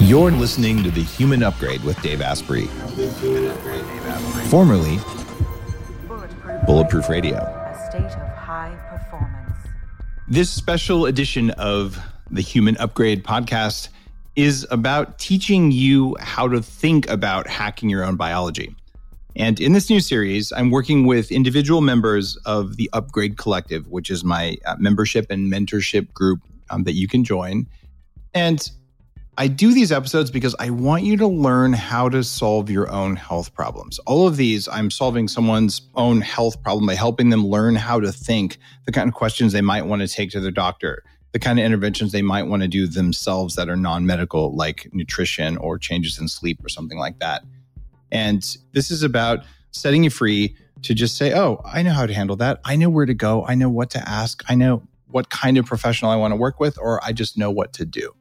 You're listening to The Human Upgrade with Dave Asprey, formerly Bulletproof Radio. A state of high performance. This special edition of the Human Upgrade podcast is about teaching you how to think about hacking your own biology. And in this new series, I'm working with individual members of the Upgrade Collective, which is my uh, membership and mentorship group um, that you can join. And I do these episodes because I want you to learn how to solve your own health problems. All of these, I'm solving someone's own health problem by helping them learn how to think, the kind of questions they might want to take to their doctor, the kind of interventions they might want to do themselves that are non medical, like nutrition or changes in sleep or something like that. And this is about setting you free to just say, oh, I know how to handle that. I know where to go. I know what to ask. I know what kind of professional I want to work with, or I just know what to do.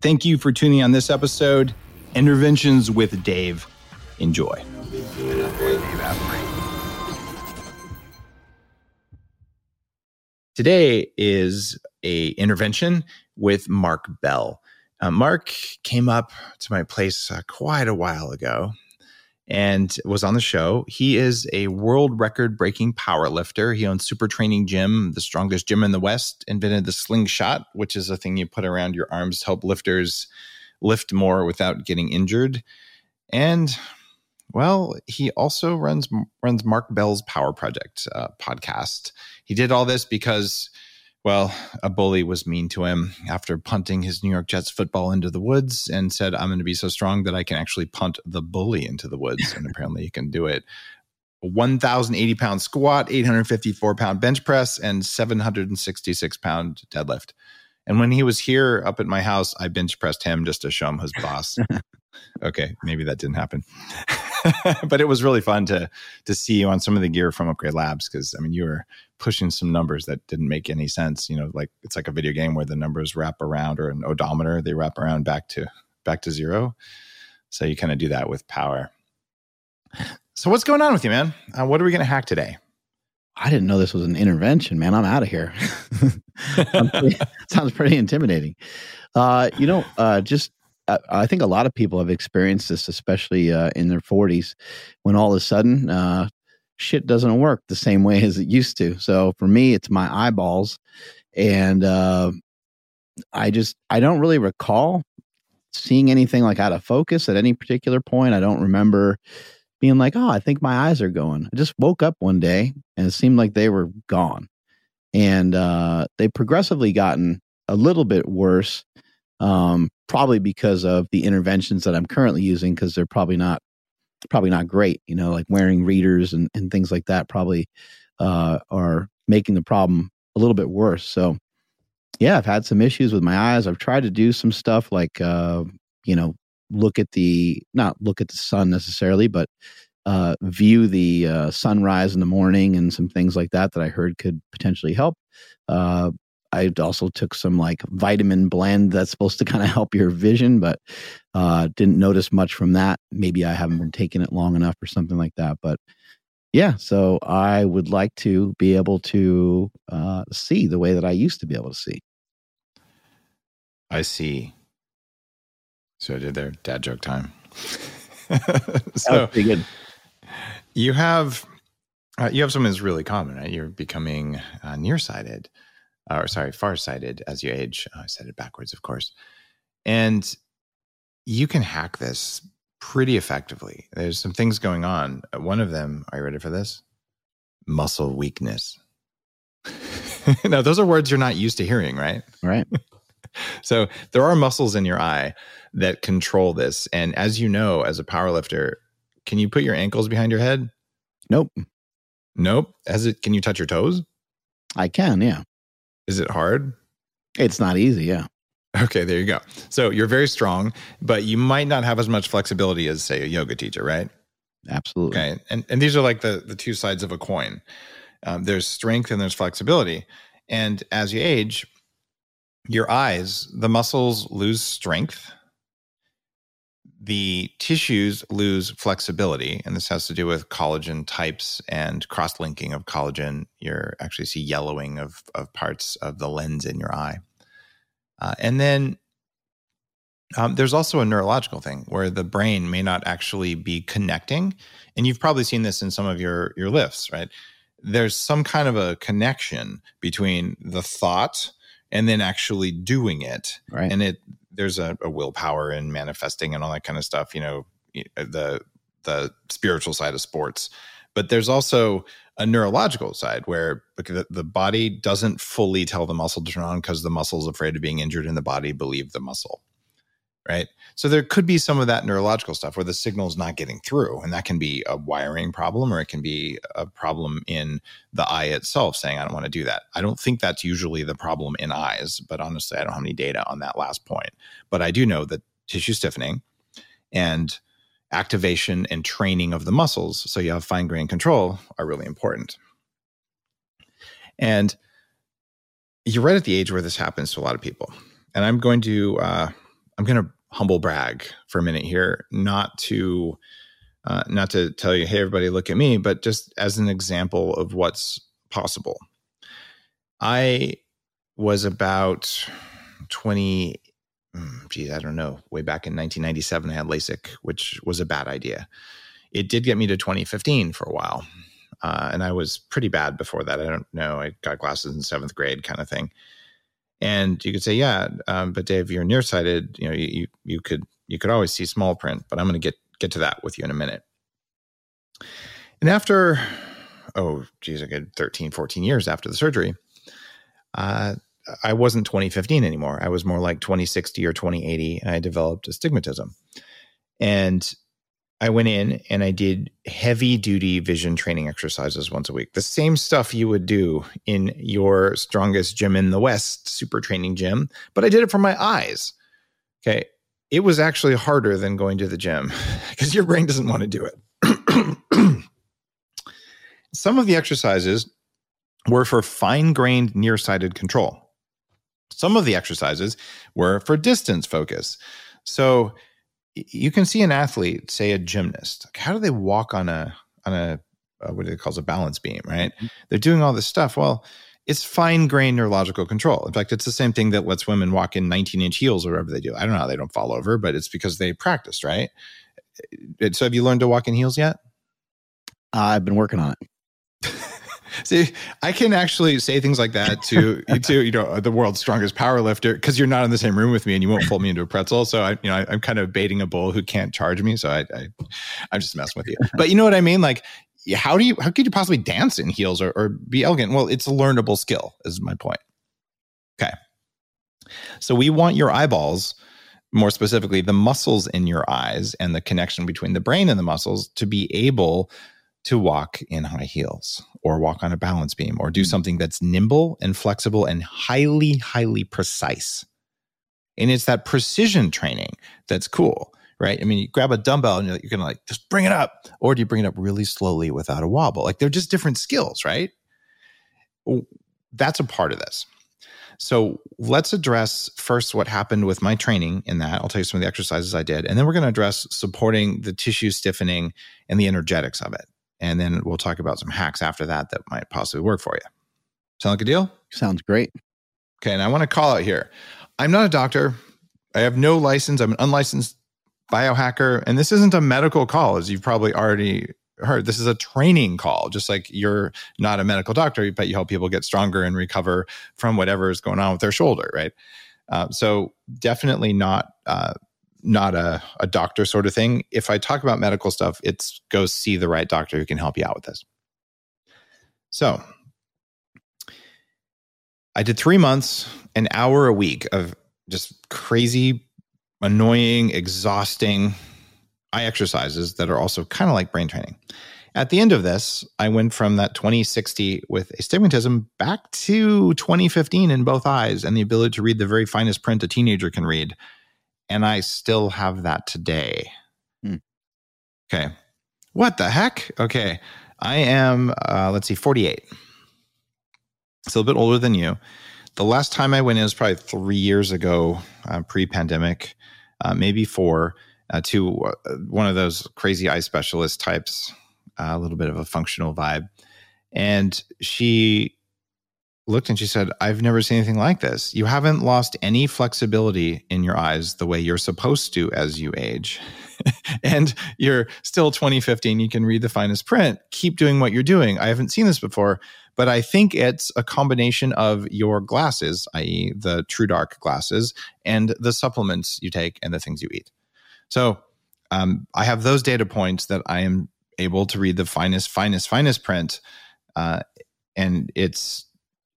Thank you for tuning on this episode. Interventions with Dave. Enjoy. Today is a intervention with Mark Bell. Uh, Mark came up to my place uh, quite a while ago and was on the show. He is a world record breaking power lifter. He owns Super Training Gym, the strongest gym in the West, invented the slingshot, which is a thing you put around your arms to help lifters lift more without getting injured. And well, he also runs runs Mark Bell's Power Project uh, podcast. He did all this because well, a bully was mean to him after punting his New York Jets football into the woods and said, I'm going to be so strong that I can actually punt the bully into the woods. And apparently he can do it. 1,080 pound squat, 854 pound bench press, and 766 pound deadlift. And when he was here up at my house, I bench pressed him just to show him his boss. okay, maybe that didn't happen. but it was really fun to to see you on some of the gear from Upgrade Labs because I mean you were pushing some numbers that didn't make any sense. You know, like it's like a video game where the numbers wrap around or an odometer they wrap around back to back to zero. So you kind of do that with power. So what's going on with you, man? Uh, what are we going to hack today? I didn't know this was an intervention, man. I'm out of here. pretty, sounds pretty intimidating. Uh, you know, uh, just I think a lot of people have experienced this, especially uh, in their 40s, when all of a sudden uh, shit doesn't work the same way as it used to. So for me, it's my eyeballs, and uh, I just I don't really recall seeing anything like out of focus at any particular point. I don't remember being like, oh, I think my eyes are going. I just woke up one day and it seemed like they were gone, and uh, they progressively gotten a little bit worse um, probably because of the interventions that I'm currently using because they're probably not probably not great. You know, like wearing readers and, and things like that probably uh, are making the problem a little bit worse. So yeah, I've had some issues with my eyes. I've tried to do some stuff like uh, you know look at the not look at the sun necessarily, but uh, view the uh, sunrise in the morning and some things like that that I heard could potentially help. Uh, I also took some like vitamin blend that's supposed to kind of help your vision, but uh, didn't notice much from that. Maybe I haven't been taking it long enough or something like that. But yeah, so I would like to be able to uh, see the way that I used to be able to see. I see. So I did their dad joke time. so pretty good. You have uh, you have something that's really common, right? You're becoming uh, nearsighted or sorry, farsighted as you age. Uh, I said it backwards, of course. And you can hack this pretty effectively. There's some things going on. One of them, are you ready for this? Muscle weakness. now, those are words you're not used to hearing, right? Right. so there are muscles in your eye that control this. And as you know, as a power lifter, can you put your ankles behind your head? Nope. Nope. As it can you touch your toes? I can, yeah. Is it hard? It's not easy, yeah. Okay, there you go. So you're very strong, but you might not have as much flexibility as, say, a yoga teacher, right? Absolutely. Okay, and and these are like the the two sides of a coin. Um, there's strength and there's flexibility, and as you age, your eyes, the muscles lose strength the tissues lose flexibility, and this has to do with collagen types and cross linking of collagen. You actually see yellowing of, of parts of the lens in your eye. Uh, and then Um, there's also a neurological thing where the brain may not actually be connecting, and you've probably seen this in some of your your lifts, right? There's some kind of a connection between the thought and then actually doing it, Right. and it there's a, a willpower and manifesting and all that kind of stuff. You know, uh, the the spiritual side of sports, but there's also a neurological side where the, the body doesn't fully tell the muscle to turn on because the muscle is afraid of being injured and the body believe the muscle right? So there could be some of that neurological stuff where the signal is not getting through and that can be a wiring problem or it can be a problem in the eye itself saying i don't want to do that. I don't think that's usually the problem in eyes but honestly i don't have any data on that last point. But i do know that tissue stiffening and activation and training of the muscles so you have fine grain control are really important. And you're right at the age where this happens to a lot of people. And i'm going to uh, i'm going to humble brag for a minute here not to uh, not to tell you hey everybody look at me but just as an example of what's possible. I was about 20 mm, geez i don't know way back in 1997 i had lasik which was a bad idea. It did get me to 2015 for a while uh, and i was pretty bad before that. I don't know i got glasses in seventh grade kind of thing and you could say, yeah, um, but Dave, you're nearsighted. You know, you you could you could always see small print, but I'm going to get get to that with you in a minute. And after, oh, geez, I get 13, 14 years after the surgery, uh, I wasn't 2015 anymore. I was more like 2060 or 2080, and I developed astigmatism. And I went in and I did heavy duty vision training exercises once a week. The same stuff you would do in your strongest gym in the West, super training gym, but I did it for my eyes. Okay. It was actually harder than going to the gym because your brain doesn't want to do it. Some of the exercises were for fine grained nearsighted control. Some of the exercises were for distance focus. So, you can see an athlete, say a gymnast, like how do they walk on a on a uh, what do they call a balance beam, right? Mm-hmm. They're doing all this stuff. Well, it's fine grained neurological control. In fact, it's the same thing that lets women walk in 19 inch heels or whatever they do. I don't know how they don't fall over, but it's because they practiced, right? So, have you learned to walk in heels yet? Uh, I've been working on it. See, I can actually say things like that to to you know the world's strongest power lifter because you're not in the same room with me and you won't pull me into a pretzel. So I you know I, am kind of baiting a bull who can't charge me. So I, I I'm just messing with you. But you know what I mean? Like, how do you how could you possibly dance in heels or, or be elegant? Well, it's a learnable skill. Is my point. Okay. So we want your eyeballs more specifically the muscles in your eyes and the connection between the brain and the muscles to be able to walk in high heels or walk on a balance beam or do hmm. something that's nimble and flexible and highly, highly precise. And it's that precision training that's cool, right? I mean, you grab a dumbbell and you're, you're going to like just bring it up, or do you bring it up really slowly without a wobble? Like they're just different skills, right? That's a part of this. So let's address first what happened with my training in that. I'll tell you some of the exercises I did. And then we're going to address supporting the tissue stiffening and the energetics of it. And then we'll talk about some hacks after that that might possibly work for you. Sound like a deal? Sounds great. Okay. And I want to call out here I'm not a doctor. I have no license. I'm an unlicensed biohacker. And this isn't a medical call, as you've probably already heard. This is a training call, just like you're not a medical doctor, but you help people get stronger and recover from whatever is going on with their shoulder, right? Uh, so definitely not uh, not a, a doctor sort of thing. If I talk about medical stuff, it's go see the right doctor who can help you out with this. So I did three months, an hour a week of just crazy, annoying, exhausting eye exercises that are also kind of like brain training. At the end of this, I went from that 2060 with astigmatism back to 2015 in both eyes and the ability to read the very finest print a teenager can read and I still have that today. Hmm. Okay. What the heck? Okay. I am, uh, let's see, 48. Still a little bit older than you. The last time I went in was probably three years ago, uh, pre pandemic, uh, maybe four, uh, to uh, one of those crazy eye specialist types, uh, a little bit of a functional vibe. And she looked and she said, I've never seen anything like this. You haven't lost any flexibility in your eyes the way you're supposed to as you age. and you're still 2015. You can read the finest print. Keep doing what you're doing. I haven't seen this before, but I think it's a combination of your glasses, i.e., the True Dark glasses, and the supplements you take and the things you eat. So um, I have those data points that I am able to read the finest, finest, finest print. Uh, and it's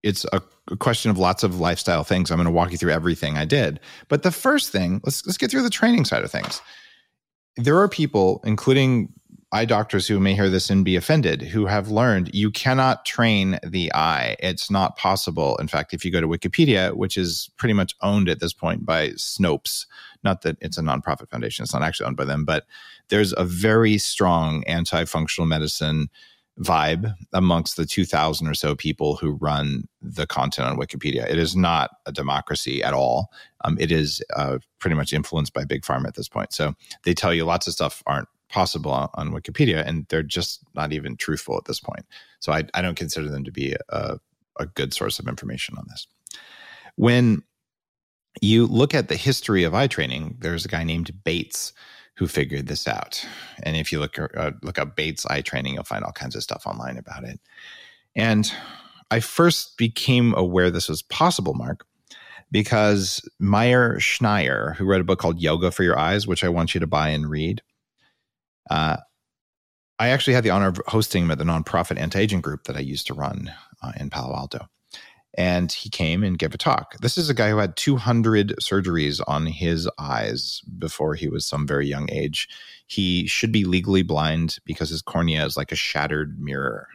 it's a, a question of lots of lifestyle things. I'm going to walk you through everything I did. But the first thing, let's let's get through the training side of things. There are people, including eye doctors who may hear this and be offended, who have learned you cannot train the eye. It's not possible. In fact, if you go to Wikipedia, which is pretty much owned at this point by Snopes, not that it's a nonprofit foundation, it's not actually owned by them, but there's a very strong anti functional medicine vibe amongst the 2000 or so people who run the content on wikipedia. It is not a democracy at all. Um, it is uh, pretty much influenced by big pharma at this point. So they tell you lots of stuff aren't possible on, on wikipedia and they're just not even truthful at this point. So i, I don't consider them to be a, a good source of information on this. When you look at the history of eye training there's a guy named bates who figured this out. And if you look uh, look up Bates eye training, you'll find all kinds of stuff online about it. And I first became aware this was possible, Mark, because Meier Schneider, who wrote a book called Yoga for Your Eyes, which I want you to buy and read. Uh, I actually had the honor of hosting him at the nonprofit anti-aging group that I used to run uh, in Palo Alto and he came and gave a talk. This is a guy who had 200 surgeries on his eyes before he was some very young age. He should be legally blind because his cornea is like a shattered mirror.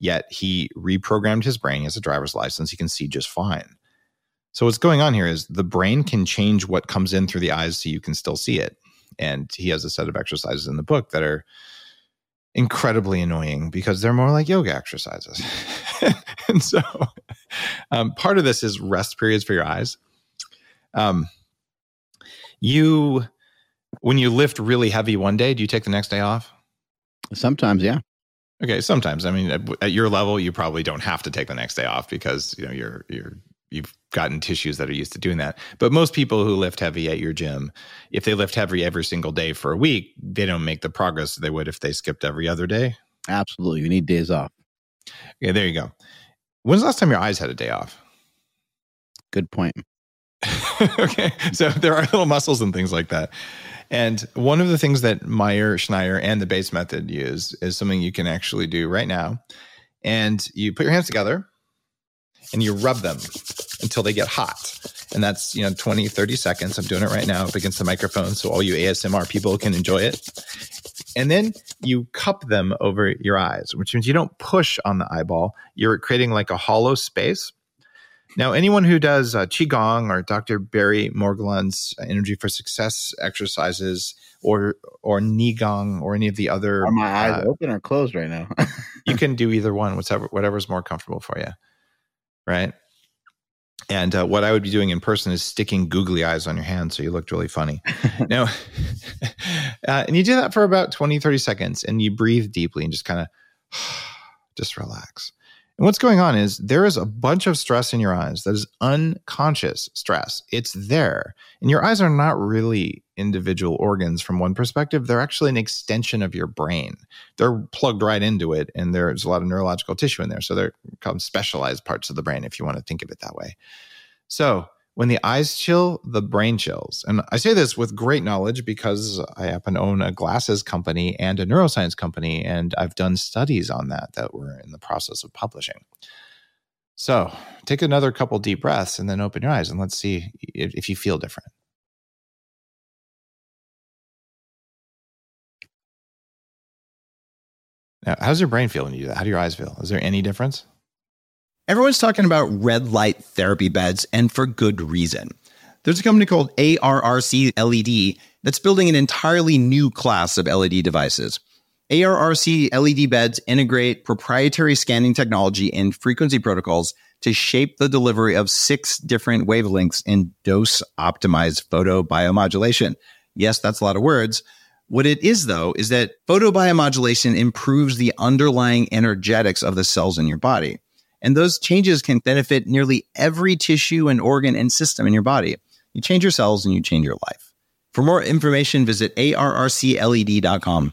Yet he reprogrammed his brain. Has a driver's license. He can see just fine. So, what's going on here is the brain can change what comes in through the eyes so you can still see it. And he has a set of exercises in the book that are incredibly annoying because they're more like yoga exercises. and so um, part of this is rest periods for your eyes. Um, you, when you lift really heavy one day, do you take the next day off? Sometimes, yeah. Okay, sometimes. I mean, at, at your level, you probably don't have to take the next day off because you know you're you're you've gotten tissues that are used to doing that. But most people who lift heavy at your gym, if they lift heavy every single day for a week, they don't make the progress they would if they skipped every other day. Absolutely. You need days off. Yeah, there you go. When's the last time your eyes had a day off? Good point. okay. So there are little muscles and things like that. And one of the things that Meier, Schneider, and the Bates method use is something you can actually do right now. And you put your hands together and you rub them until they get hot. And that's, you know, 20, 30 seconds. I'm doing it right now up against the microphone so all you ASMR people can enjoy it. And then you cup them over your eyes, which means you don't push on the eyeball. You're creating like a hollow space. Now, anyone who does uh, Qigong or Dr. Barry Morguelan's Energy for Success exercises or or Neigong or any of the other. Are my eyes uh, open or closed right now? you can do either one, whatever whatever's more comfortable for you right? And uh, what I would be doing in person is sticking googly eyes on your hands so you looked really funny. now, uh, and you do that for about 20, 30 seconds and you breathe deeply and just kind of just relax. And what's going on is there is a bunch of stress in your eyes that is unconscious stress. It's there. And your eyes are not really individual organs from one perspective. They're actually an extension of your brain. They're plugged right into it, and there's a lot of neurological tissue in there. So they're called specialized parts of the brain, if you want to think of it that way. So when the eyes chill, the brain chills. And I say this with great knowledge because I happen to own a glasses company and a neuroscience company, and I've done studies on that that we're in the process of publishing. So take another couple deep breaths and then open your eyes and let's see if, if you feel different. Now, how's your brain feel when you do that? How do your eyes feel? Is there any difference? Everyone's talking about red light therapy beds, and for good reason. There's a company called ARRC LED that's building an entirely new class of LED devices. ARRC LED beds integrate proprietary scanning technology and frequency protocols to shape the delivery of six different wavelengths in dose optimized photobiomodulation. Yes, that's a lot of words. What it is, though, is that photobiomodulation improves the underlying energetics of the cells in your body. And those changes can benefit nearly every tissue and organ and system in your body. You change your cells and you change your life. For more information, visit arrcled.com.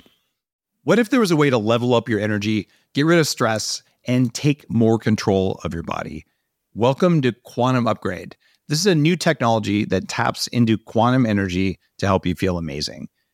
What if there was a way to level up your energy, get rid of stress, and take more control of your body? Welcome to Quantum Upgrade. This is a new technology that taps into quantum energy to help you feel amazing.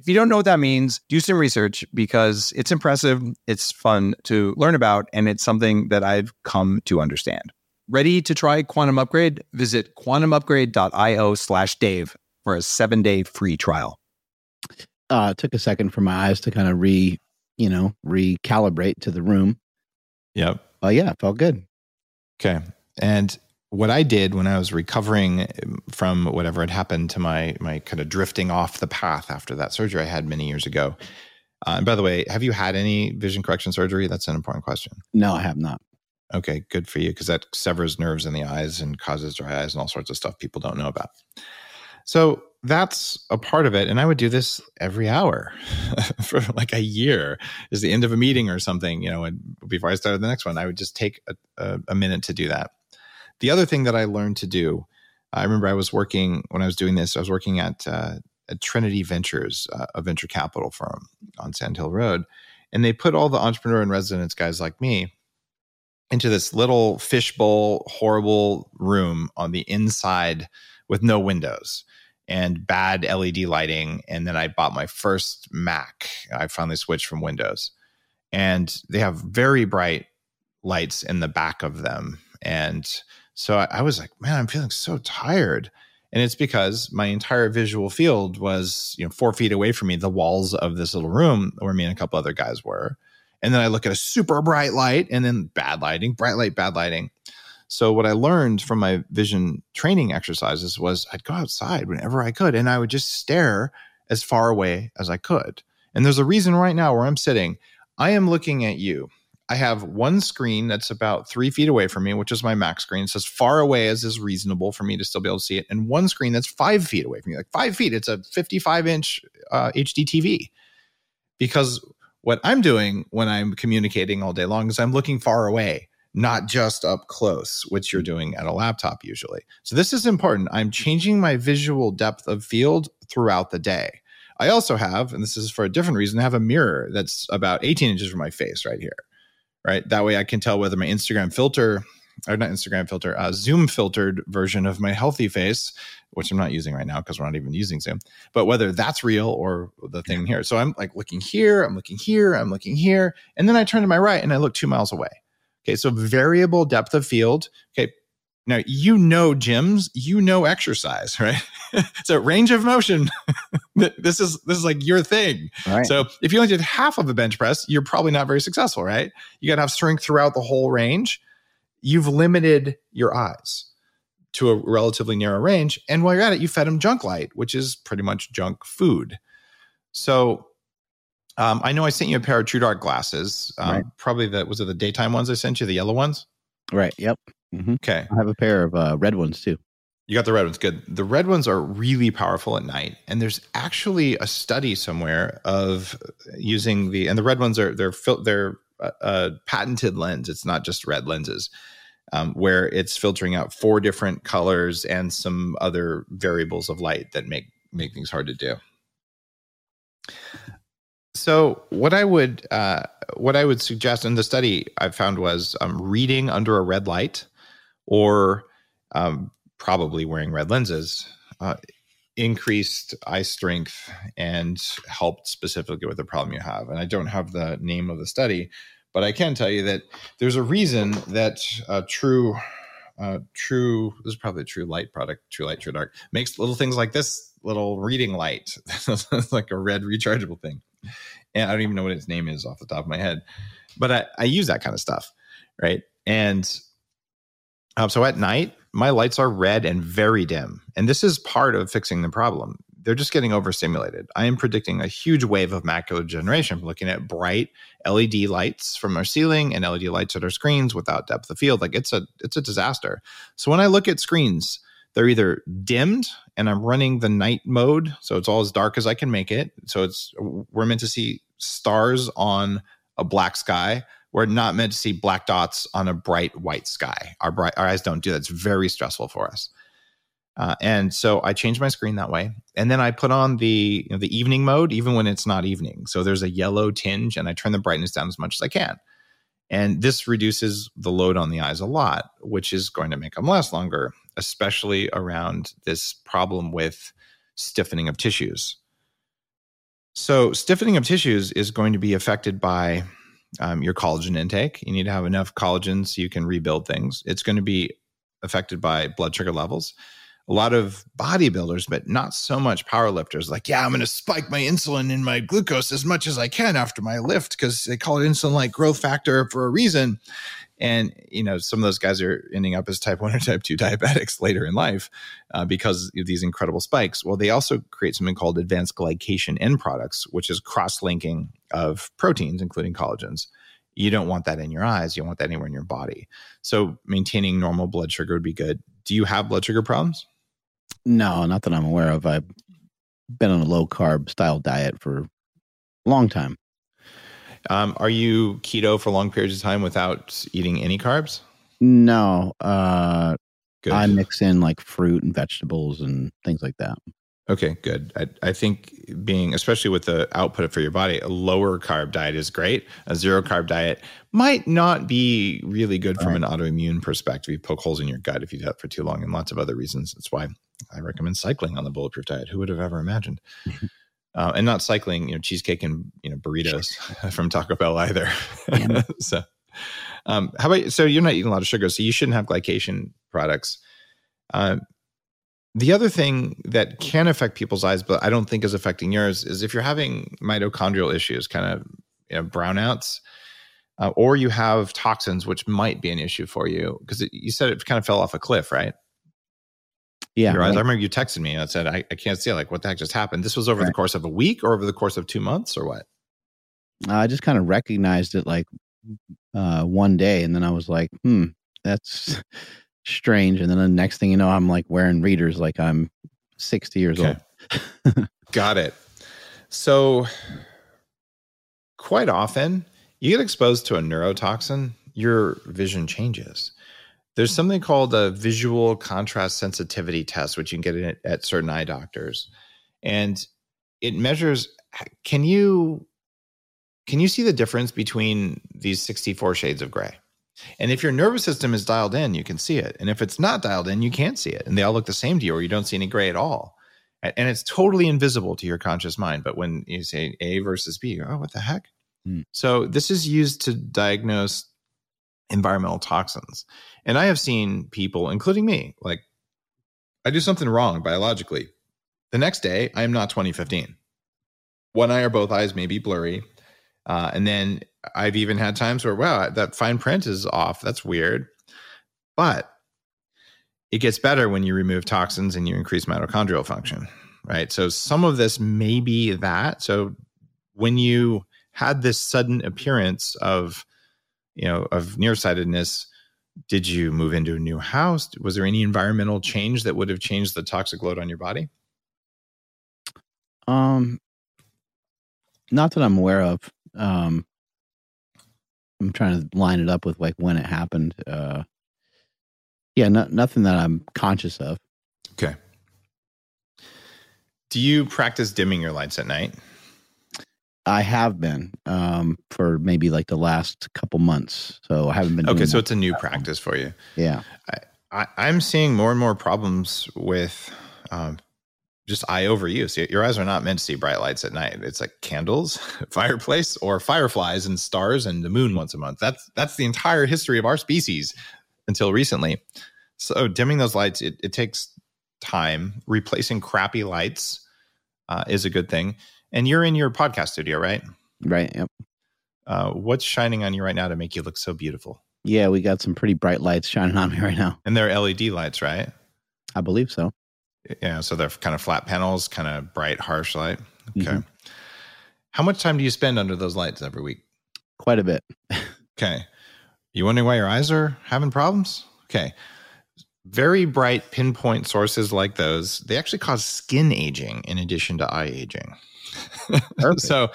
If you don't know what that means, do some research because it's impressive, it's fun to learn about, and it's something that I've come to understand. Ready to try Quantum Upgrade? Visit quantumupgrade.io slash Dave for a seven day free trial. Uh, it took a second for my eyes to kind of re, you know, recalibrate to the room. Yep. Oh yeah, it felt good. Okay. And what I did when I was recovering from whatever had happened to my my kind of drifting off the path after that surgery I had many years ago. Uh, and by the way, have you had any vision correction surgery? That's an important question. No, I have not. Okay, good for you because that severs nerves in the eyes and causes dry eyes and all sorts of stuff people don't know about. So that's a part of it. And I would do this every hour for like a year is the end of a meeting or something, you know, and before I started the next one, I would just take a, a, a minute to do that. The other thing that I learned to do, I remember I was working when I was doing this, I was working at, uh, at Trinity Ventures, uh, a venture capital firm on Sand Hill Road. And they put all the entrepreneur and residence guys like me into this little fishbowl, horrible room on the inside with no windows and bad LED lighting. And then I bought my first Mac. I finally switched from Windows. And they have very bright lights in the back of them. And so I, I was like, man, I'm feeling so tired. And it's because my entire visual field was, you know, four feet away from me, the walls of this little room where me and a couple other guys were. And then I look at a super bright light and then bad lighting, bright light, bad lighting. So what I learned from my vision training exercises was I'd go outside whenever I could and I would just stare as far away as I could. And there's a reason right now where I'm sitting, I am looking at you. I have one screen that's about three feet away from me, which is my Mac screen. It's as far away as is reasonable for me to still be able to see it, and one screen that's five feet away from me, like five feet. It's a 55 inch uh, HD TV. Because what I'm doing when I'm communicating all day long is I'm looking far away not just up close, which you're doing at a laptop usually. So this is important. I'm changing my visual depth of field throughout the day. I also have, and this is for a different reason, I have a mirror that's about 18 inches from my face right here. Right. That way I can tell whether my Instagram filter or not Instagram filter, uh, Zoom filtered version of my healthy face, which I'm not using right now because we're not even using Zoom, but whether that's real or the thing here. So I'm like looking here, I'm looking here, I'm looking here. And then I turn to my right and I look two miles away. Okay, so variable depth of field. Okay, now you know gyms, you know exercise, right? so range of motion. this is this is like your thing. Right. So if you only did half of a bench press, you're probably not very successful, right? You got to have strength throughout the whole range. You've limited your eyes to a relatively narrow range, and while you're at it, you fed them junk light, which is pretty much junk food. So um, I know I sent you a pair of True Dark glasses. Um, right. Probably the was it the daytime ones I sent you, the yellow ones. Right. Yep. Mm-hmm. Okay. I have a pair of uh, red ones too. You got the red ones. Good. The red ones are really powerful at night, and there's actually a study somewhere of using the and the red ones are they're fil- they're a, uh, a patented lens. It's not just red lenses. Um, where it's filtering out four different colors and some other variables of light that make make things hard to do. So what I would uh, what I would suggest in the study I found was um, reading under a red light, or um, probably wearing red lenses, uh, increased eye strength and helped specifically with the problem you have. And I don't have the name of the study, but I can tell you that there's a reason that uh, True uh, True this is probably a True Light product, True Light True Dark makes little things like this little reading light, like a red rechargeable thing and I don't even know what its name is off the top of my head, but I, I use that kind of stuff, right? And Um, so at night, my lights are red and very dim. And this is part of fixing the problem. They're just getting overstimulated. I am predicting a huge wave of macular degeneration looking at bright LED lights from our ceiling and LED lights at our screens without depth of field. Like it's a it's a disaster. So when I look at screens, they're either dimmed and I'm running the night mode, so it's all as dark as I can make it. So it's we're meant to see stars on a black sky. We're not meant to see black dots on a bright white sky. Our bright our eyes don't do that. It's very stressful for us. Uh, and so I changed my screen that way, and then I put on the you know, the evening mode, even when it's not evening. So there's a yellow tinge, and I turn the brightness down as much as I can. And this reduces the load on the eyes a lot, which is going to make them last longer, especially around this problem with stiffening of tissues. So, stiffening of tissues is going to be affected by um, your collagen intake. You need to have enough collagen so you can rebuild things. It's going to be affected by blood sugar levels. A lot of bodybuilders, but not so much powerlifters, like, yeah, I'm going to spike my insulin and my glucose as much as I can after my lift because they call it insulin like growth factor for a reason. And, you know, some of those guys are ending up as type 1 or type 2 diabetics later in life uh, because of these incredible spikes. Well, they also create something called advanced glycation end products, which is cross linking of proteins, including collagens. You don't want that in your eyes. You don't want that anywhere in your body. So maintaining normal blood sugar would be good. Do you have blood sugar problems? No, not that I'm aware of. I've been on a low carb style diet for a long time. Um, are you keto for long periods of time without eating any carbs? No, uh, Good. I mix in like fruit and vegetables and things like that. Okay, good. I, I think being, especially with the output for your body, a lower carb diet is great. A zero carb diet might not be really good from an autoimmune perspective. You poke holes in your gut if you do that for too long, and lots of other reasons. That's why I recommend cycling on the bulletproof diet. Who would have ever imagined? uh, and not cycling, you know, cheesecake and you know burritos from Taco Bell either. So, um, how about so you're not eating a lot of sugar, so you shouldn't have glycation products. Uh, the other thing that can affect people's eyes, but I don't think is affecting yours, is if you're having mitochondrial issues, kind of you know, brownouts, uh, or you have toxins, which might be an issue for you because you said it kind of fell off a cliff, right? Yeah, Your eyes. I remember you texted me and said, I, I can't see it. Like, what the heck just happened? This was over the course of a week or over the course of two months or what? I just kind of recognized it like uh, one day, and then I was like, "Hmm, that's strange." And then the next thing you know, I'm like wearing readers like I'm 60 years Okay. old. Got it. So, quite often, you get exposed to a neurotoxin, your vision changes. There's something called a visual contrast sensitivity test, which you can get at, at certain eye doctors, and it measures. Can you can you see the difference between these 64 shades of gray? And if your nervous system is dialed in, you can see it. And if it's not dialed in, you can't see it. And they all look the same to you, or you don't see any gray at all and it's totally invisible to your conscious mind. But when you say A versus B, you go, oh, what the heck? Hmm. So this is used to diagnose environmental toxins. And I have seen people, including me, like I do something wrong biologically. The next day, I am not 2015. One eye or both eyes may be blurry. Uh, and then I've even had times where, wow, that fine print is off. That's weird. But it gets better when you remove toxins and you increase mitochondrial function, right? So some of this may be that. So when you had this sudden appearance of, you know, of nearsightedness, did you move into a new house? Was there any environmental change that would have changed the toxic load on your body? Um, not that I'm aware of. Um, I'm trying to line it up with like when it happened. Uh, yeah, no, nothing that I'm conscious of. Okay. Do you practice dimming your lights at night? I have been um, for maybe like the last couple months, so I haven't been. Okay, so it's a new practice for you. yeah, I, I'm seeing more and more problems with um, just eye overuse. Your eyes are not meant to see bright lights at night. It's like candles, fireplace, or fireflies and stars and the moon once a month. That's that's the entire history of our species until recently. So dimming those lights, it, it takes time. Replacing crappy lights uh, is a good thing. And you're in your podcast studio, right? right. Yep. Uh, what's shining on you right now to make you look so beautiful? Yeah, we got some pretty bright lights shining on me right now. And they're LED lights, right? I believe so. Yeah, so they're kind of flat panels, kind of bright, harsh light. Okay. Mhm. How much time do you spend under those lights every week? Quite a bit. Okay. You wondering why your eyes are having problems? Okay. Very bright pinpoint sources like those, they actually cause skin aging in addition to eye aging. So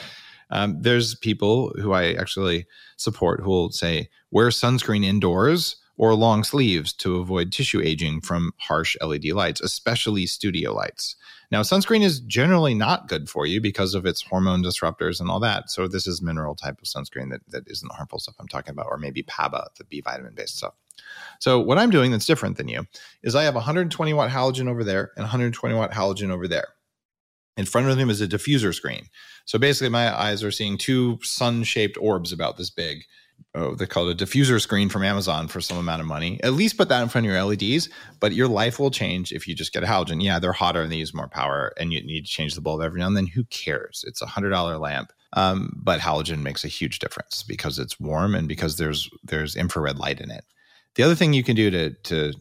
um, there's people who I actually support who will say wear sunscreen indoors or long sleeves to avoid tissue aging from harsh LED lights, especially studio lights. Now, sunscreen is generally not good for you because of its hormone disruptors and all that. So this is mineral type of sunscreen that, that isn't harmful stuff I'm talking about, or maybe PABA, the B vitamin based stuff. So what I'm doing that's different than you is I have 120 watt halogen over there and 120 watt halogen over there. In front of them is a diffuser screen. So basically, my eyes are seeing two sun shaped orbs about this big. Oh, they call it a diffuser screen from Amazon for some amount of money. At least put that in front of your LEDs, but your life will change if you just get a halogen. Yeah, they're hotter and they use more power, and you need to change the bulb every now and then. Who cares? It's a hundred dollar lamp, um, but halogen makes a huge difference because it's warm and because there's there's infrared light in it. The other thing you can do to to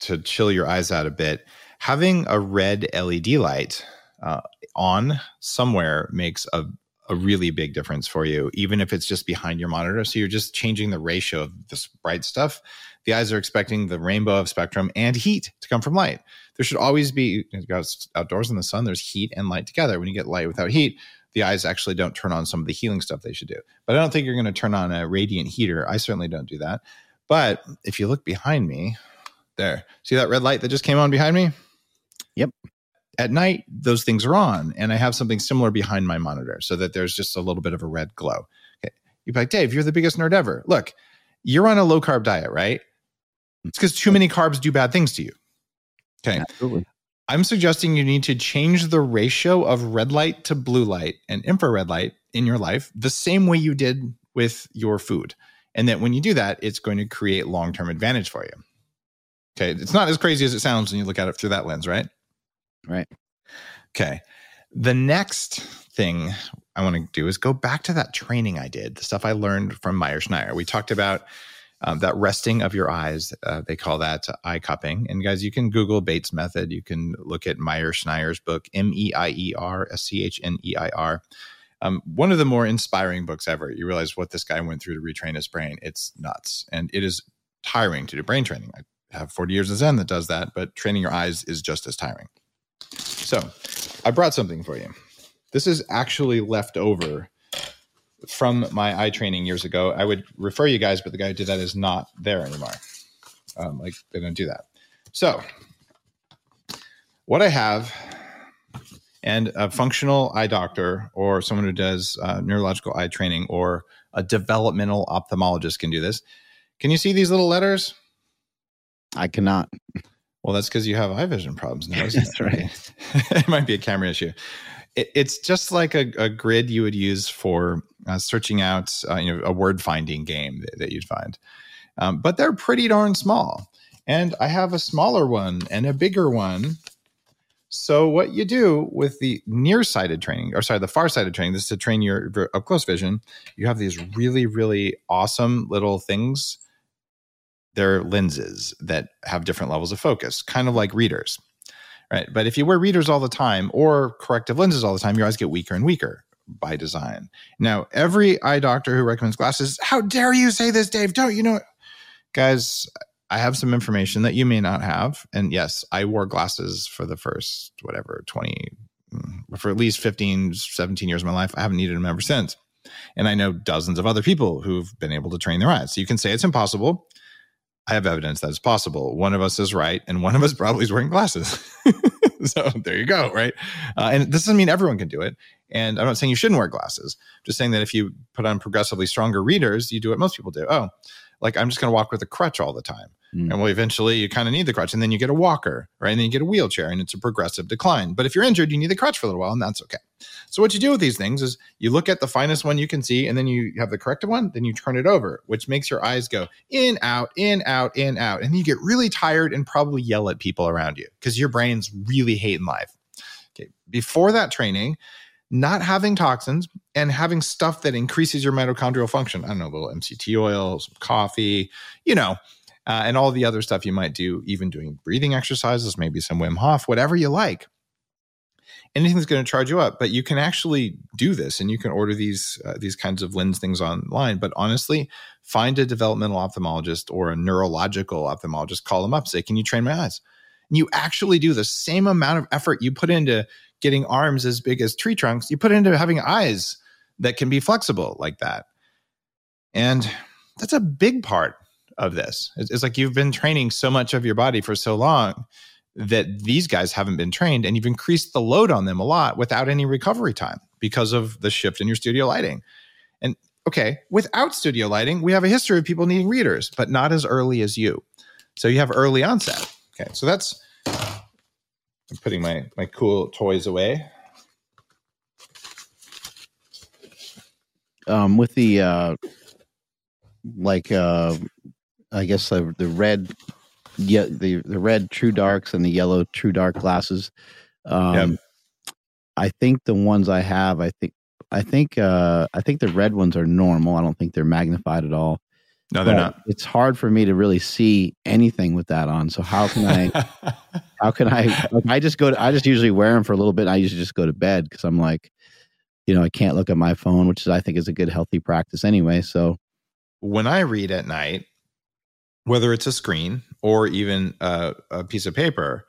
to chill your eyes out a bit, having a red LED light uh, on somewhere makes a a really big difference for you, even if it's just behind your monitor. So you're just changing the ratio of this bright stuff. The eyes are expecting the rainbow of spectrum and heat to come from light. There should always be, outdoors in the sun, there's heat and light together. When you get light without heat, the eyes actually don't turn on some of the healing stuff they should do. But I don't think you're going to turn on a radiant heater. I certainly don't do that. But if you look behind me, there, see that red light that just came on behind me? Yep. At night, those things are on, and I have something similar behind my monitor so that there's just a little bit of a red glow. Okay. You'd be like, Dave, you're the biggest nerd ever. Look, you're on a low carb diet, right? Mm-hmm. It's because too many carbs do bad things to you. Okay. Absolutely. I'm suggesting you need to change the ratio of red light to blue light and infrared light in your life the same way you did with your food. And that when you do that, it's going to create long term advantage for you. Okay. It's not as crazy as it sounds when you look at it through that lens, right? Right. Okay. The next thing I want to do is go back to that training I did, the stuff I learned from Meier Schneider. We talked about um, that resting of your eyes. Uh, they call that eye cupping. And guys, you can Google Bates method. You can look at Meier Schneider's book, M E I E R S C H N E I R. Um, one of the more inspiring books ever. You realize what this guy went through to retrain his brain. It's nuts. And it is tiring to do brain training. I have 40 years of Zen that does that, but training your eyes is just as tiring. So I brought something for you. This is actually left over from my eye training years ago. I would refer you guys, but the guy who did that is not there anymore. Um, like they don't do that. So what I have, and a functional eye doctor or someone who does uh, neurological eye training or a developmental ophthalmologist can do this. Can you see these little letters? I cannot. Well, that's because you have eye vision problems now. Isn't That's it? right. it might be a camera issue. It, it's just like a, a grid you would use for uh, searching out, uh, you know, a word finding game that, that you'd find. Um, but they're pretty darn small. And I have a smaller one and a bigger one. So what you do with the nearsighted training, or sorry, the far-sighted training, this is to train your your up close vision. You have these really, really awesome little things they're lenses that have different levels of focus, kind of like readers, right? But if you wear readers all the time or corrective lenses all the time, your eyes get weaker and weaker by design. Now, every eye doctor who recommends glasses, how dare you say this, Dave? Don't you know? Guys, I have some information that you may not have. And yes, I wore glasses for the first, whatever, 20, mm, for at least 15, 17 years of my life. I haven't needed them ever since. And I know dozens of other people who've been able to train their eyes. So you can say it's impossible. I have evidence that it's possible. One of us is right, and one of us probably is wearing glasses. so there you go, right? Uh, and this doesn't mean everyone can do it. And I'm not saying you shouldn't wear glasses. I'm just saying that if you put on progressively stronger readers, you do what most people do. Oh, like I'm just going to walk with a crutch all the time. Mm. And well, eventually you kind of need the crutch, and then you get a walker, right? And then you get a wheelchair, and it's a progressive decline. But if you're injured, you need the crutch for a little while, and that's okay. So what you do with these things is you look at the finest one you can see, and then you have the corrective one, then you turn it over, which makes your eyes go in, out, in, out, in, out, and you get really tired and probably yell at people around you because your brain's really hating life. Okay, before that training, not having toxins and having stuff that increases your mitochondrial function. I don't know, a little MCT oil, some coffee, you know, uh, and all the other stuff you might do, even doing breathing exercises, maybe some Wim Hof, whatever you like. Anything's going to charge you up, but you can actually do this, and you can order these uh, these kinds of lens things online. But honestly, find a developmental ophthalmologist or a neurological ophthalmologist. Call them up, say, "Can you train my eyes?" And you actually do the same amount of effort you put into getting arms as big as tree trunks. You put into having eyes that can be flexible like that, and that's a big part of this. It's, it's like you've been training so much of your body for so long that these guys haven't been trained, and you've increased the load on them a lot without any recovery time because of the shift in your studio lighting. And okay, without studio lighting, we have a history of people needing readers, but not as early as you. So you have early onset. Okay, so that's I'm putting my my cool toys away. Um, with the uh, like uh, I guess the the red, yeah, the the red TrueDarks and the yellow TrueDark glasses. Um, Yep. I think the ones I have, I think, I think, uh, I think the red ones are normal. I don't think they're magnified at all. No, they're But not. It's hard for me to really see anything with that on. So how can I? how can I? Like, I just go. To, I just usually wear them for a little bit. And I usually just go to bed because I'm like, you know, I can't look at my phone, which is I think is a good healthy practice anyway. So when I read at night, whether it's a screen or even a, a piece of paper,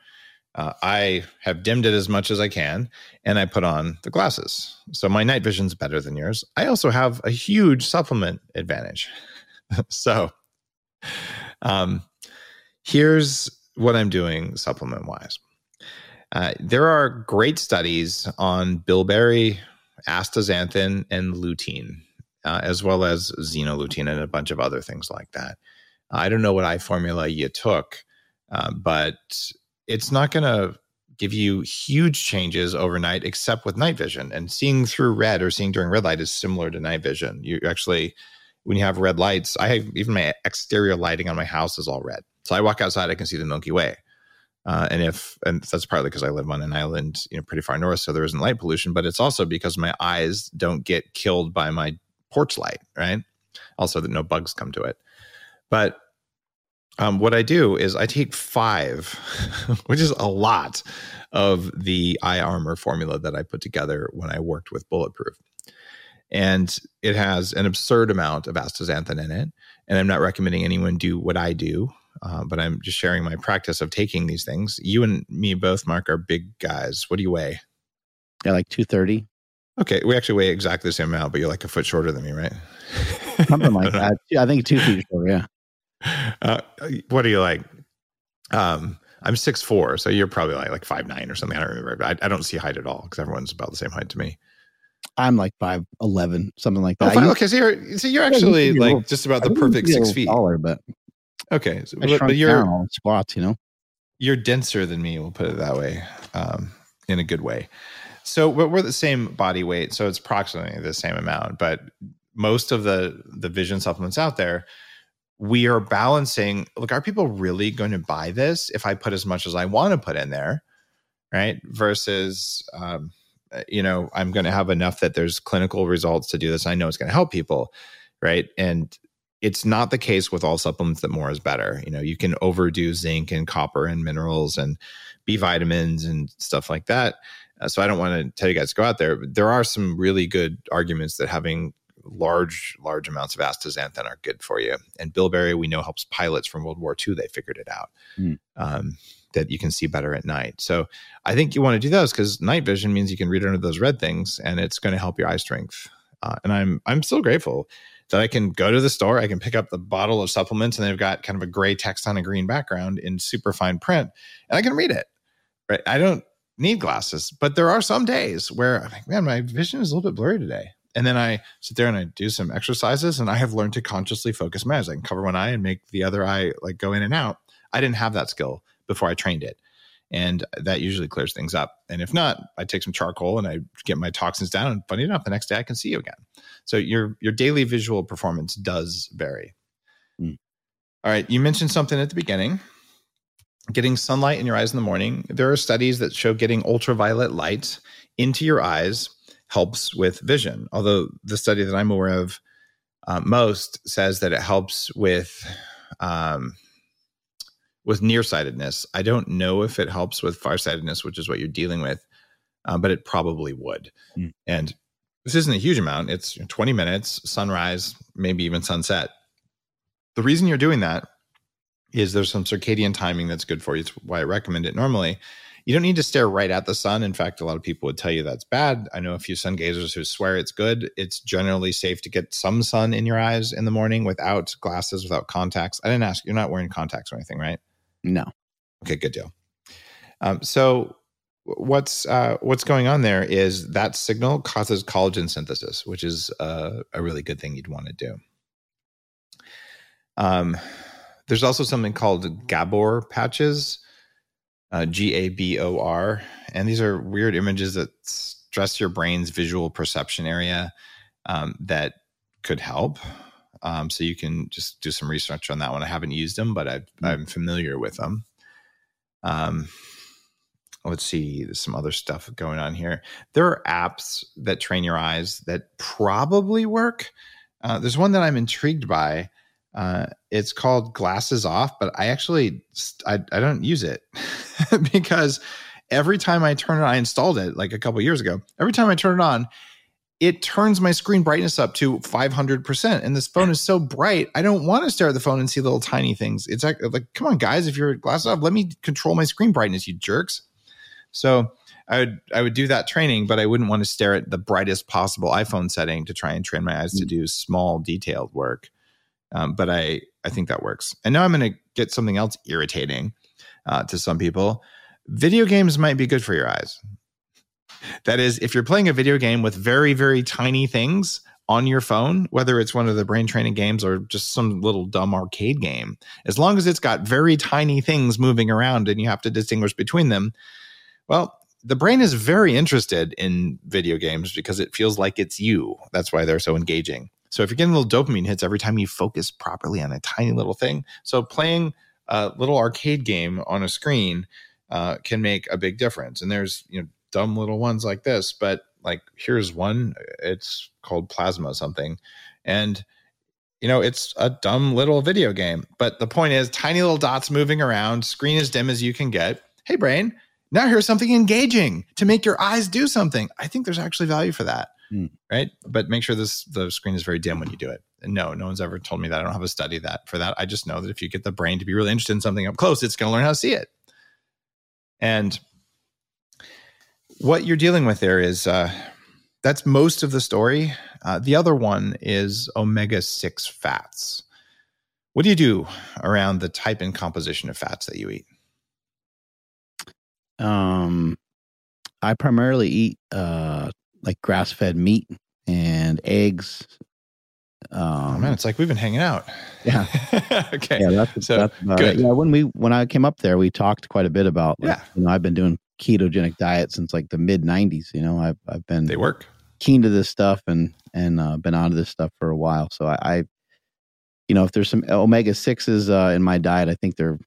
uh, I have dimmed it as much as I can and I put on the glasses. So my night vision's better than yours. I also have a huge supplement advantage. so um, here's what I'm doing supplement wise. Uh, there are great studies on bilberry, astaxanthin, and lutein, uh, as well as xenolutein and a bunch of other things like that. I don't know what eye formula you took, uh, but it's not going to give you huge changes overnight, except with night vision. And seeing through red or seeing during red light is similar to night vision. You actually, when you have red lights, I have even my exterior lighting on my house is all red. So I walk outside, I can see the Milky Way. Uh, and if and that's partly because I live on an island, you know, pretty far north, so there isn't light pollution. But it's also because my eyes don't get killed by my porch light, right? Also, that no bugs come to it. But um, what I do is I take five, which is a lot of the eye armor formula that I put together when I worked with Bulletproof. And it has an absurd amount of astaxanthin in it. And I'm not recommending anyone do what I do, uh, but I'm just sharing my practice of taking these things. You and me both, Mark, are big guys. What do you weigh? yeah, like two thirty, Okay, we actually weigh exactly the same amount, but you're like a foot shorter than me, right? something like that. I think two feet short. Yeah. Uh, what are you like? Um, I'm six four, so you're probably like like five nine or something. I don't remember, but I, I don't see height at all because everyone's about the same height to me. I'm like five eleven, something like Oh, that. fine. I okay, so you're so you're Yeah, you actually be a like little- just about the perfect six feet. Taller, but Okay, so, but, but you're down squats. You know. you're denser than me. We'll put it that way, um, in a good way. So, but we're the same body weight, so it's approximately the same amount. But most of the the vision supplements out there, we are balancing. Look, are people really going to buy this if I put as much as I want to put in there, right? Versus, um, you know, I'm going to have enough that there's clinical results to do this. I know it's going to help people, right? And it's not the case with all supplements that more is better. You know, you can overdo zinc and copper and minerals and B vitamins and stuff like that. Uh, so I don't want to tell you guys to go out there. But there are some really good arguments that having large, large amounts of astaxanthin are good for you. And bilberry, we know, helps pilots from World War II. They figured it out Hmm. um, that you can see better at night. So I think you want to do those because night vision means you can read under those red things, and it's going to help your eye strength. Uh, and I'm I'm still grateful that I can go to the store, I can pick up the bottle of supplements, and they've got kind of a gray text on a green background in super fine print, and I can read it. Right? I don't need glasses, but there are some days where I'm like, man, my vision is a little bit blurry today. And then I sit there and I do some exercises, and I have learned to consciously focus my eyes. I can cover one eye and make the other eye like go in and out. I didn't have that skill before I trained it. And that usually clears things up. And if not, I take some charcoal and I get my toxins down. And funny enough, the next day I can see you again. So your your daily visual performance does vary. Mm. All right, you mentioned something at the beginning. Getting sunlight in your eyes in the morning. There are studies that show getting ultraviolet light into your eyes helps with vision. Although the study that I'm aware of uh, most says that it helps with um, with nearsightedness. I don't know if it helps with farsightedness, which is what you're dealing with, uh, but it probably would. Mm. And this isn't a huge amount. It's 20 minutes, sunrise, maybe even sunset. The reason you're doing that is there's some circadian timing that's good for you. It's why I recommend it normally. You don't need to stare right at the sun. In fact, a lot of people would tell you that's bad. I know a few sun gazers who swear it's good. It's generally safe to get some sun in your eyes in the morning without glasses, without contacts. I didn't ask, you're not wearing contacts or anything, right? No. Okay, good deal. Um, so what's uh, what's going on there is that signal causes collagen synthesis, which is uh, a really good thing you'd want to do. Um, there's also something called Gabor patches, uh, G A B O R, and these are weird images that stress your brain's visual perception area um, that could help. Um, so you can just do some research on that one. I haven't used them, but i am familiar with them. Um, let's see, there's some other stuff going on here. There are apps that train your eyes that probably work. Uh, there's one that I'm intrigued by. Uh, it's called GlassesOff, but I actually I, I don't use it because every time I turn it, I installed it like a couple years ago. Every time I turn it on, it turns my screen brightness up to 500%. And this phone is so bright, I don't want to stare at the phone and see little tiny things. It's like, like come on, guys, if you're GlassesOff, let me control my screen brightness, you jerks. So I would I would do that training, but I wouldn't want to stare at the brightest possible iPhone setting to try and train my eyes to mm. do small detailed work. Um, but I I think that works. And now I'm going to get something else irritating uh, to some people. Video games might be good for your eyes. That is, if you're playing a video game with very, very tiny things on your phone, whether it's one of the brain training games or just some little dumb arcade game, as long as it's got very tiny things moving around and you have to distinguish between them, well, the brain is very interested in video games because it feels like it's you. That's why they're so engaging. So if you're getting little dopamine hits every time you focus properly on a tiny little thing, so playing a little arcade game on a screen uh, can make a big difference. And there's you know dumb little ones like this, but like here's one. It's called Plasma something, and you know it's a dumb little video game. But the point is, tiny little dots moving around, screen as dim as you can get. Hey brain, now here's something engaging to make your eyes do something. I think there's actually value for that. Mm. Right. But make sure this the screen is very dim when you do it. And no, no one's ever told me that. I don't have a study that for that. I just know that if you get the brain to be really interested in something up close, it's going to learn how to see it. And what you're dealing with there is uh, that's most of the story. Uh, the other one is omega 6 fats. What do you do around the type and composition of fats that you eat? Um, I primarily eat uh, like grass fed meat and eggs. Um, oh man, it's like we've been hanging out. Yeah. okay. Yeah, that's, so, that's good. it. Yeah, when we when I came up there, we talked quite a bit about. Like, yeah. You know, I've been doing ketogenic diet since like the mid '90s. You know, I've I've been they work keen to this stuff and and uh, been onto this stuff for a while. So I, I you know, if there's some omega sixes uh, in my diet, I think they're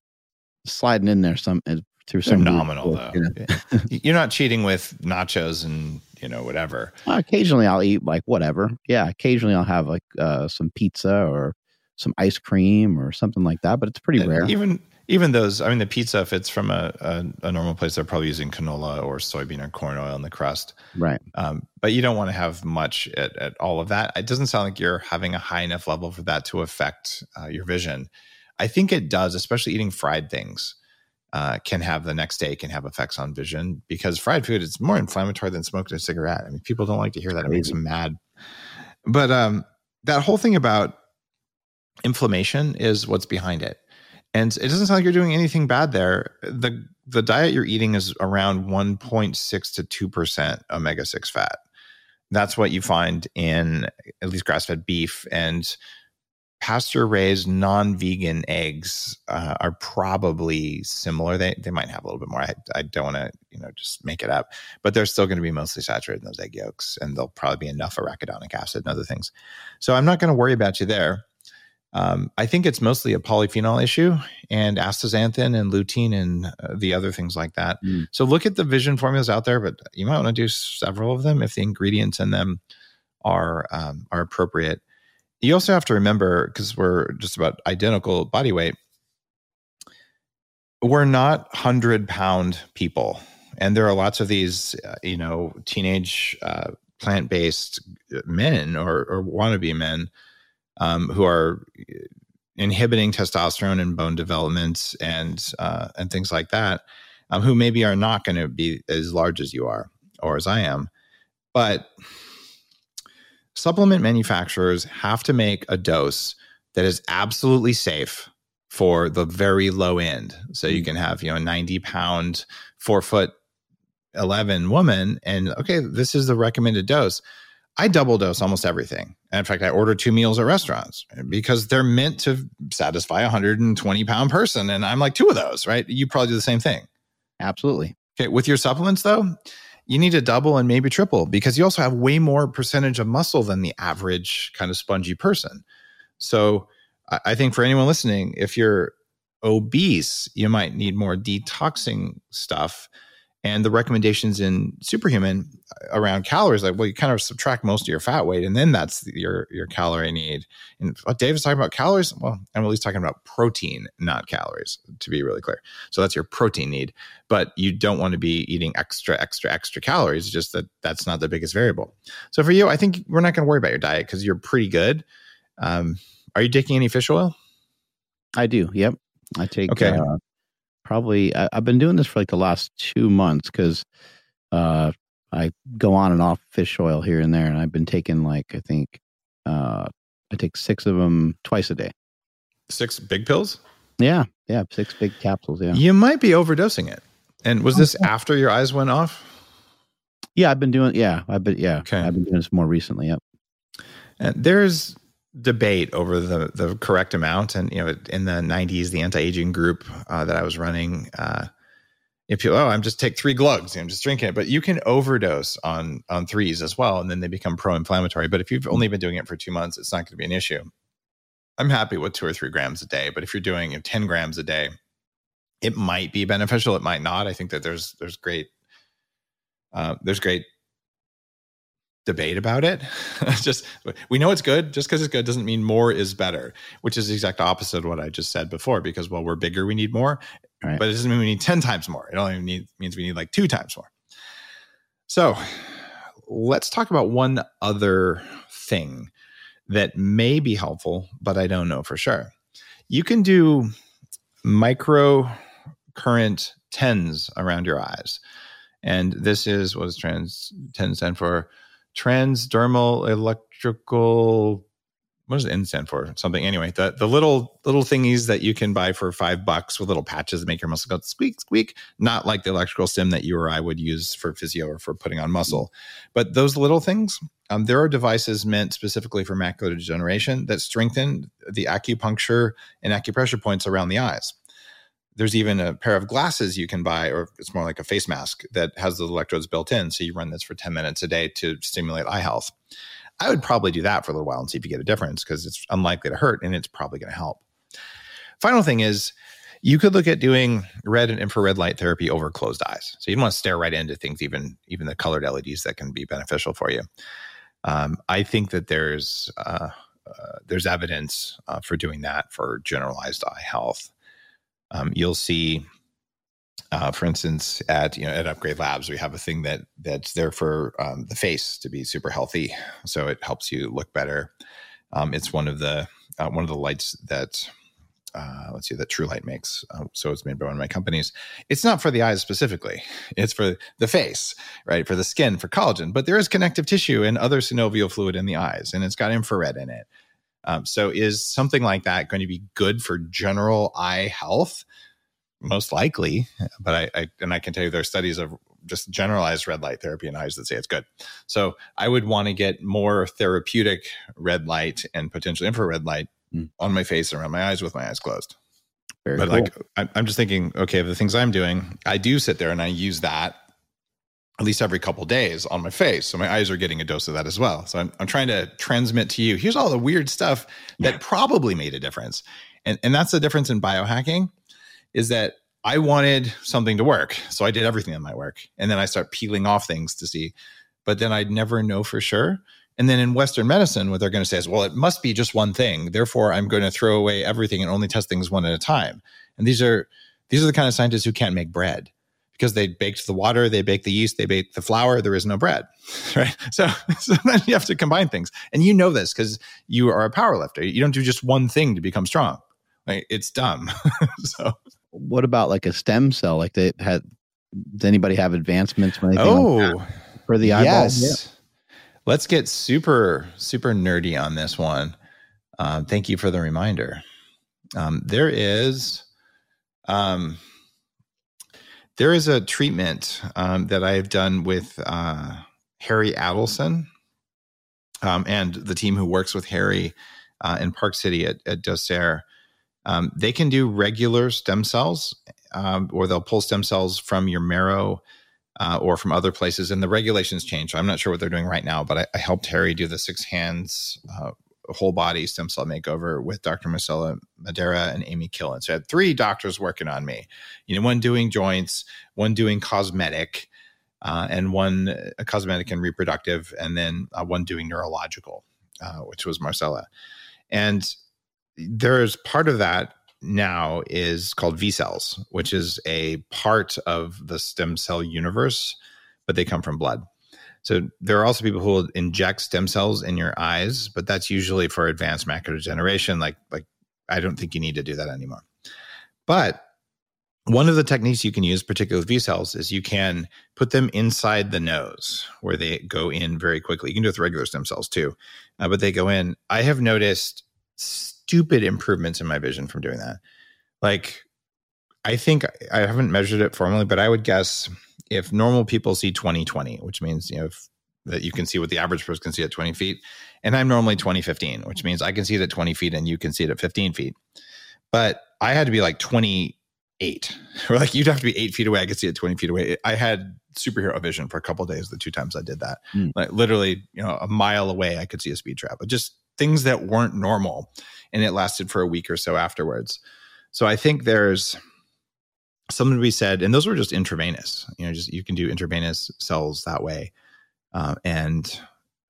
sliding in there some uh, through some phenomenal though. You know? You're not cheating with nachos and you know whatever. occasionally, I'll eat like whatever. Yeah, occasionally I'll have like uh, some pizza or some ice cream or something like that, but it's pretty and rare. Even even those, I mean, the pizza, if it's from a, a, a, normal place, they're probably using canola or soybean or corn oil in the crust. Right. Um, but you don't want to have much at, at, all of that. It doesn't sound like you're having a high enough level for that to affect uh, your vision. I think it does, especially eating fried things. Uh, can have the next day can have effects on vision because fried food is more inflammatory than smoking a cigarette. I mean, people don't like to hear that; it makes them mad. But um, that whole thing about inflammation is what's behind it and it doesn't sound like you're doing anything bad there. the The diet you're eating is around 1.6 to two percent omega six fat. That's what you find in at least grass fed beef and pasture raised non vegan eggs uh, are probably similar. They they might have a little bit more. I, I don't want to you know just make it up, but they're still going to be mostly saturated in those egg yolks, and there'll probably be enough arachidonic acid and other things. So I'm not going to worry about you there. Um, I think it's mostly a polyphenol issue and astaxanthin and lutein and uh, the other things like that. Mm. So look at the vision formulas out there, but you might want to do several of them if the ingredients in them are um, are appropriate. You also have to remember because we're just about identical body weight. We're not hundred pound people, and there are lots of these, uh, you know, teenage uh, plant based men or, or wannabe men um, who are inhibiting testosterone and bone development and uh, and things like that, um, who maybe are not going to be as large as you are or as I am, but supplement manufacturers have to make a dose that is absolutely safe for the very low end. So you mm. can have, you know, a 90 pound, four foot 11 woman, and okay, this is the recommended dose. I double dose almost everything. And in fact, I order two meals at restaurants because they're meant to satisfy a 120 pound person. And I'm like two of those, right? You probably do the same thing. Absolutely. Okay. With your supplements, though, you need to double and maybe triple because you also have way more percentage of muscle than the average kind of spongy person. So I think for anyone listening, if you're obese, you might need more detoxing stuff. And the recommendations in Superhuman around calories, like, well, you kind of subtract most of your fat weight, and then that's your your calorie need. And what Dave is talking about calories, well, I'm at least talking about protein, not calories, to be really clear. So that's your protein need, but you don't want to be eating extra, extra, extra calories. Just that that's not the biggest variable. So for you, I think we're not going to worry about your diet because you're pretty good. Um, are you taking any fish oil? I do. Yep. I take Okay. uh, probably. I, I've been doing this for like the last two months because uh, I go on and off fish oil here and there, and I've been taking like I think uh, I take six of them twice a day. Six big pills? Yeah, yeah, six big capsules. Yeah, You might be overdosing it. And was this after your eyes went off? yeah. I've been doing. Yeah, I've been. Yeah, Okay. I've been doing this more recently. Yep. And there's debate over the the correct amount. And you know, in the '90s, the anti-aging group uh, that I was running, uh, if you oh, I'm just take three glugs, I'm just drinking it, but you can overdose on on threes as well, and then they become pro-inflammatory. But if you've only been doing it for two months, it's not going to be an issue. I'm happy with two or three grams a day, but if you're doing you know, 10 grams a day, it might be beneficial. It might not. I think that there's there's great uh, there's great debate about it. Just we know it's good. Just because it's good doesn't mean more is better, which is the exact opposite of what I just said before. Because while we're bigger, we need more, Right. but it doesn't mean we need ten times more. It only need, means we need like two times more. So let's talk about one other thing that may be helpful, but I don't know for sure. You can do micro current TENS around your eyes. And this is what is trans 10 stand for? Transdermal electrical. What does the N stand for? Something anyway. The the little little thingies that you can buy for five bucks with little patches that make your muscle go squeak squeak. Not like the electrical stim that you or I would use for physio or for putting on muscle, but those little things. Um, there are devices meant specifically for macular degeneration that strengthen the acupuncture and acupressure points around the eyes there's even a pair of glasses you can buy, or it's more like a face mask that has those electrodes built in. So you run this for 10 minutes a day to stimulate eye health. I would probably do that for a little while and see if you get a difference because it's unlikely to hurt and it's probably going to help. Final thing is, you could look at doing red and infrared light therapy over closed eyes. So you don't want to stare right into things, even even the colored LEDs that can be beneficial for you. Um, I think that there's uh, uh, there's evidence uh, for doing that for generalized eye health um, you'll see uh, for instance at you know at upgrade labs we have a thing that that's there for um, the face to be super healthy so it helps you look better. Um, it's one of the uh, one of the lights that uh, let's see that TrueLight makes uh, so it's made by one of my companies. It's not for the eyes specifically. It's for the face right for the skin for collagen but there is connective tissue and other synovial fluid in the eyes and it's got infrared in it um, so is something like that going to be good for general eye health? Most likely, but I, I and I can tell you there are studies of just generalized red light therapy in eyes that say it's good. So I would want to get more therapeutic red light and potentially infrared light Mm. on my face and around my eyes with my eyes closed. Very but cool. like I'm just thinking, okay, the things I'm doing, I do sit there and I use that at least every couple days on my face. So my eyes are getting a dose of that as well. So I'm, I'm trying to transmit to you here's all the weird stuff that yeah. probably made a difference. And, and that's the difference in biohacking is that I wanted something to work. So I did everything that might work. And then I start peeling off things to see, but then I'd never know for sure. And then in Western medicine, what they're going to say is, well, it must be just one thing. Therefore, I'm going to throw away everything and only test things one at a time. And these are these are the kind of scientists who can't make bread because they baked the water, they baked the yeast, they baked the flour. There is no bread, right? So, so then you have to combine things, and you know this because you are a power lifter. You don't do just one thing to become strong. Like it's dumb. so, what about like a stem cell? Like they had. Does anybody have advancements? Or anything oh, like for the eyeball? Yes. Yeah. Let's get super super nerdy on this one. Um, thank you for the reminder. Um, there is. Um, there is a treatment um, that I have done with uh, Harry Adelson um, and the team who works with Harry uh, in Park City at, at Docere. Um, they can do regular stem cells, um, or they'll pull stem cells from your marrow uh, or from other places. And the regulations change. I'm not sure what they're doing right now, but I, I helped Harry do the six hands uh, whole body stem cell makeover with Dr. Marcella Madera and Amy Killen. So I had three doctors working on me. You know, one doing joints, one doing cosmetic, uh, and one uh, cosmetic and reproductive, and then uh, one doing neurological, uh, which was Marcella. And there's part of that now is called VSELs, which is a part of the stem cell universe, but they come from blood. So there are also people who will inject stem cells in your eyes, but that's usually for advanced macular degeneration. Like, like I don't think you need to do that anymore. But one of the techniques you can use, particularly with VSELs, is you can put them inside the nose where they go in very quickly. You can do it with regular stem cells too, uh, but they go in. I have noticed stupid improvements in my vision from doing that. Like, I think I haven't measured it formally, but I would guess if normal people see 2020, which means, you know, if, that you can see what the average person can see at 20 feet, and I'm normally 2015, which means I can see it at 20 feet and you can see it at 15 feet. But I had to be like 28, or like you'd have to be eight feet away. I could see it 20 feet away. I had superhero vision for a couple days the two times I did that. Mm. Like literally, you know, a mile away, I could see a speed trap, but just things that weren't normal. And it lasted for a week or so afterwards. So I think there's something to be said, and those were just intravenous. You know, just you can do intravenous cells that way. Uh, and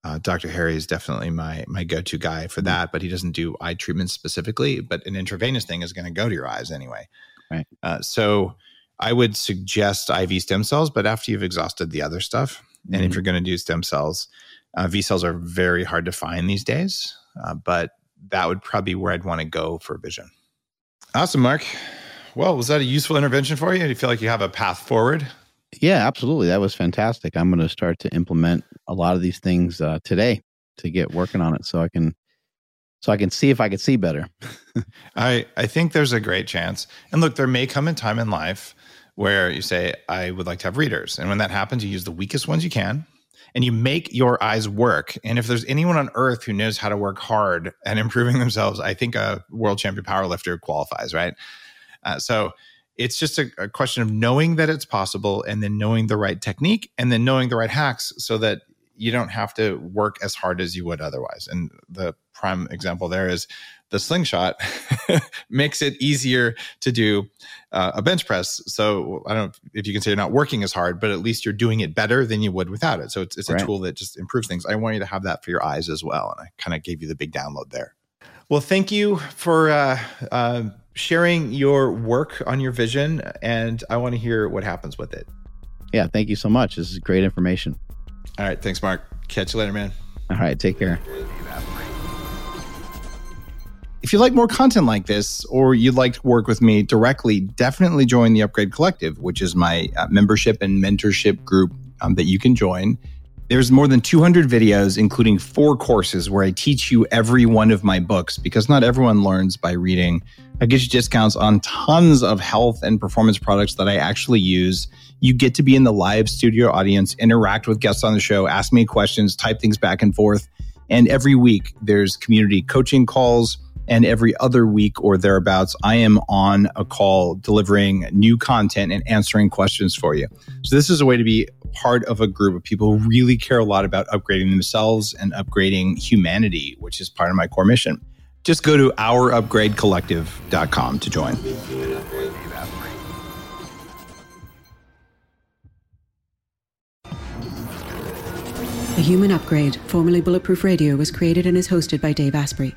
uh, Dr. Harry is definitely my my go to guy for mm-hmm. that, but he doesn't do eye treatment specifically. But an intravenous thing is going to go to your eyes anyway. Right. Uh, so I would suggest IV stem cells, but after you've exhausted the other stuff, mm-hmm. and if mm-hmm. you're going to do stem cells, uh, VSELs are very hard to find these days. Uh, but that would probably be where I'd want to go for vision. Awesome, Mark. Well, was that a useful intervention for you? Do you feel like you have a path forward? Yeah, absolutely. That was fantastic. I'm going to start to implement a lot of these things uh, today to get working on it, so I can so I can see if I can see better. I I think there's a great chance. And look, there may come a time in life where you say, I would like to have readers. And when that happens, you use the weakest ones you can and you make your eyes work. And if there's anyone on earth who knows how to work hard and improving themselves, I think a world champion powerlifter qualifies, right? Uh, so it's just a, a, question of knowing that it's possible and then knowing the right technique and then knowing the right hacks so that you don't have to work as hard as you would otherwise. And the prime example there is the Sling Shot makes it easier to do uh, a bench press. So I don't know if you can say you're not working as hard, but at least you're doing it better than you would without it. So it's, it's a right. tool that just improves things. I want you to have that for your eyes as well. And I kind of gave you the big download there. Well, thank you for uh, uh, sharing your work on your vision, and I want to hear what happens with it. Yeah, thank you so much. This is great information. All right, thanks, Mark. Catch you later, man. All right, take care. If you like more content like this, or you'd like to work with me directly, definitely join the Upgrade Collective, which is my uh, membership and mentorship group um, that you can join. There's more than 200 videos, including four courses where I teach you every one of my books because not everyone learns by reading. I get you discounts on tons of health and performance products that I actually use. You get to be in the live studio audience, interact with guests on the show, ask me questions, type things back and forth. And every week there's community coaching calls, And every other week or thereabouts, I am on a call delivering new content and answering questions for you. So, this is a way to be part of a group of people who really care a lot about upgrading themselves and upgrading humanity, which is part of my core mission. Just go to ourupgradecollective.com to join. The Human Upgrade, formerly Bulletproof Radio, was created and is hosted by Dave Asprey.